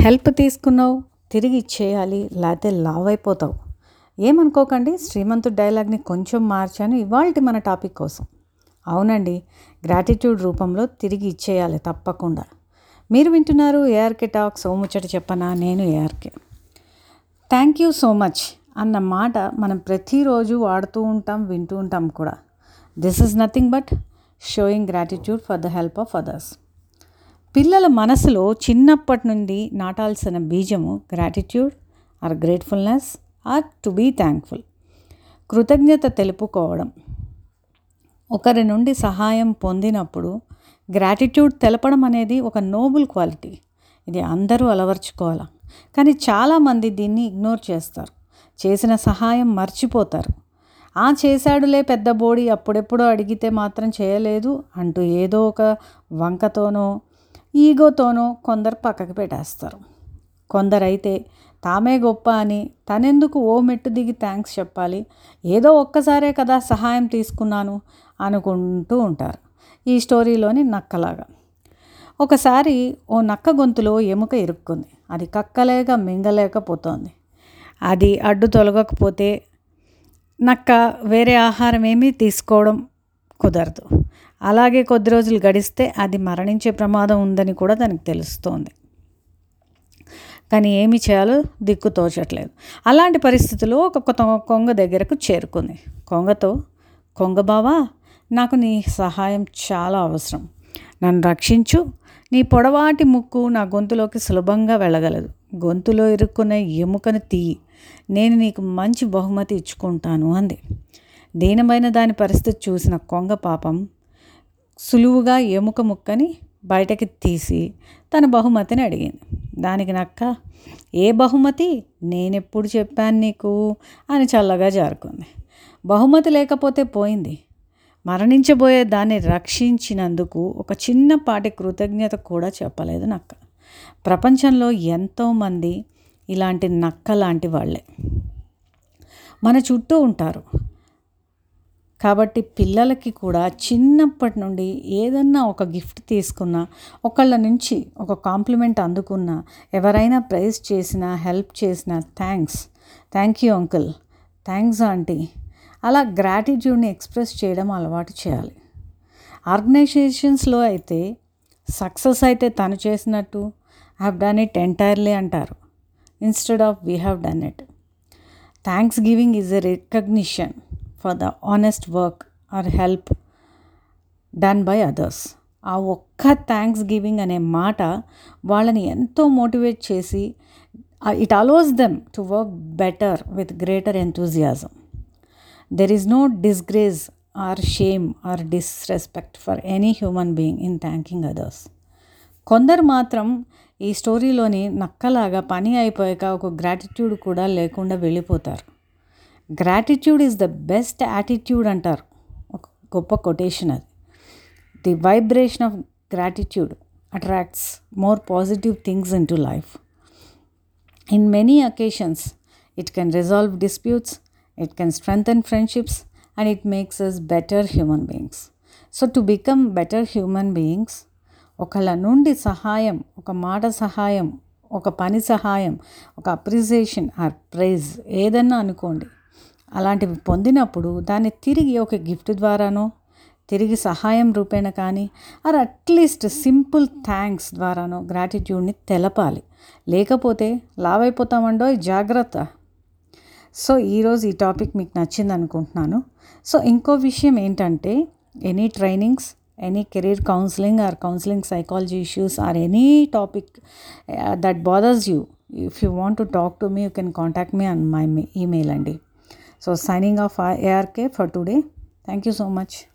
Help తీసుకున్నావు తిరిగి ఇచ్చేయాలి లేకపోతే లావ్ అయిపోతావు. ఏమనుకోకండి శ్రీమంతుడు డైలాగ్ని కొంచెం మార్చాను ఇవాళ మన టాపిక్ కోసం. అవునండి గ్రాటిట్యూడ్ రూపంలో తిరిగి ఇచ్చేయాలి తప్పకుండా. మీరు వింటున్నారు ఏఆర్కే టాక్ సో ముచ్చట చెప్పనా నేను ARK. Thank you so much అన్న మాట మనం ప్రతిరోజు వాడుతూ ఉంటాం వింటూ ఉంటాం కూడా. This is nothing but showing gratitude for the help of others. పిల్లల మనసులో చిన్నప్పటి నుండి నాటాల్సిన బీజము gratitude or gratefulness or to be thankful కృతజ్ఞత తెలుపుకోవడం. ఒకరి నుండి సహాయం పొందినప్పుడు గ్రాటిట్యూడ్ తెలపడం అనేది ఒక నోబుల్ క్వాలిటీ ఇది అందరూ అలవర్చుకోవాలి? కానీ చాలామంది దీన్ని ఇగ్నోర్ చేస్తారు. చేసిన సహాయం మర్చిపోతారు. ఆ చేశాడులే పెద్ద బోడి అప్పుడెప్పుడో అడిగితే మాత్రం చేయలేదు అంటూ ఏదో ఒక వంకతోనో ఈగోతోనో కొందరు పక్కకు పెట్టేస్తారు. కొందరైతే తామే గొప్ప అని తనెందుకు ఓ మెట్టు దిగి థ్యాంక్స్ చెప్పాలి? ఏదో ఒక్కసారే కదా సహాయం తీసుకున్నాను అనుకుంటూ ఉంటారు. ఈ స్టోరీలోని నక్కలాగా. ఒకసారి ఓ నక్క గొంతులో ఎముక ఇరుక్కుంది. అది కక్కలేక మింగలేకపోతోంది. అది అడ్డు తొలగకపోతే నక్క వేరే ఆహారం ఏమీ తీసుకోవడం కుదరదు. అలాగే కొద్ది రోజులు గడిస్తే అది మరణించే ప్రమాదం ఉందని కూడా దానికి తెలుస్తోంది. కానీ ఏమి చేయాలో దిక్కు తోచట్లేదు. అలాంటి పరిస్థితుల్లో ఒక కొంగ దగ్గరకు చేరుకుంది. కొంగతో కొంగ బావా నాకు నీ సహాయం చాలా అవసరం. నన్ను రక్షించు. నీ పొడవాటి ముక్కు నా గొంతులోకి సులభంగా వెళ్ళగలదు. గొంతులో ఇరుక్కున్న ఎముకను తీయి. నేను నీకు మంచి బహుమతి ఇచ్చుకుంటాను అంది. దీనమైన దాని పరిస్థితి చూసిన కొంగ పాపం సులువుగా ఎముక ముక్కని బయటకి తీసి తన బహుమతిని అడిగింది. దానికి నక్క ఏ బహుమతి? నేనెప్పుడు చెప్పాను నీకు? అని చల్లగా జారుకుంది. బహుమతి లేకపోతే పోయింది. మరణించబోయే దాన్ని రక్షించినందుకు ఒక చిన్నపాటి కృతజ్ఞత కూడా చెప్పలేదు నక్క. ప్రపంచంలో ఎంతోమంది ఇలాంటి నక్క లాంటి వాళ్ళే. మన చుట్టూ ఉంటారు. కాబట్టి పిల్లలకి కూడా చిన్నప్పటి నుండి ఏదన్నా ఒక గిఫ్ట్ తీసుకున్నా ఒకళ్ళ నుంచి ఒక కాంప్లిమెంట్ అందుకున్నా ఎవరైనా ప్రైజ్ చేసినా హెల్ప్ చేసినా thanks thank you uncle thanks aunty అలా గ్రాటిట్యూడ్ని ఎక్స్ప్రెస్ చేయడం అలవాటు చేయాలి. ఆర్గనైజేషన్స్లో అయితే సక్సెస్ అయితే తను చేసినట్టు హ్యావ్ డన్ ఇట్ ఎంటైర్లీ అంటారు. Instead of we have done it. Thanks giving is a recognition. For the honest work or help done by others ఆ ఒక్క థ్యాంక్స్ గివింగ్ అనే మాట వాళ్ళని ఎంతో మోటివేట్ చేసి it allows them to work better with greater enthusiasm there is no disgrace or shame or disrespect for any human being in thanking others కొందరు మాత్రం ఈ స్టోరీలోని నక్కలాగా పని అయిపోయాక ఒక గ్రాటిట్యూడ్ కూడా లేకుండా వెళ్ళిపోతారు. Gratitude is the best attitude అంటారు. ఒక గొప్ప కొటేషన్ అది. The vibration of gratitude attracts more positive things in to life. In many occasions it can resolve disputes it can strengthen friendships and it makes us better human beings. So to become better human beings ఒకళ్ళ నుండి సహాయం ఒక మాట సహాయం ఒక పని సహాయం ఒక అప్రిసియేషన్ ఆర్ ప్రైజ్ ఏదన్నా అనుకోండి అలాంటివి పొందినప్పుడు దాన్ని తిరిగి ఒక గిఫ్ట్ ద్వారానో తిరిగి సహాయం రూపేణ కానీ ఆర్ అట్లీస్ట్ సింపుల్ థ్యాంక్స్ ద్వారానో గ్రాటిట్యూడ్ని తెలపాలి. లేకపోతే లావైపోతామండో జాగ్రత్త. సో ఈరోజు ఈ టాపిక్ మీకు నచ్చింది అనుకుంటున్నాను సో ఇంకో విషయం ఏంటంటే any trainings any career counselling or counselling psychology issues or any topic that bothers you if you want to talk to me you can contact me on my email అండి. So signing off ARK for today. Thank you so much.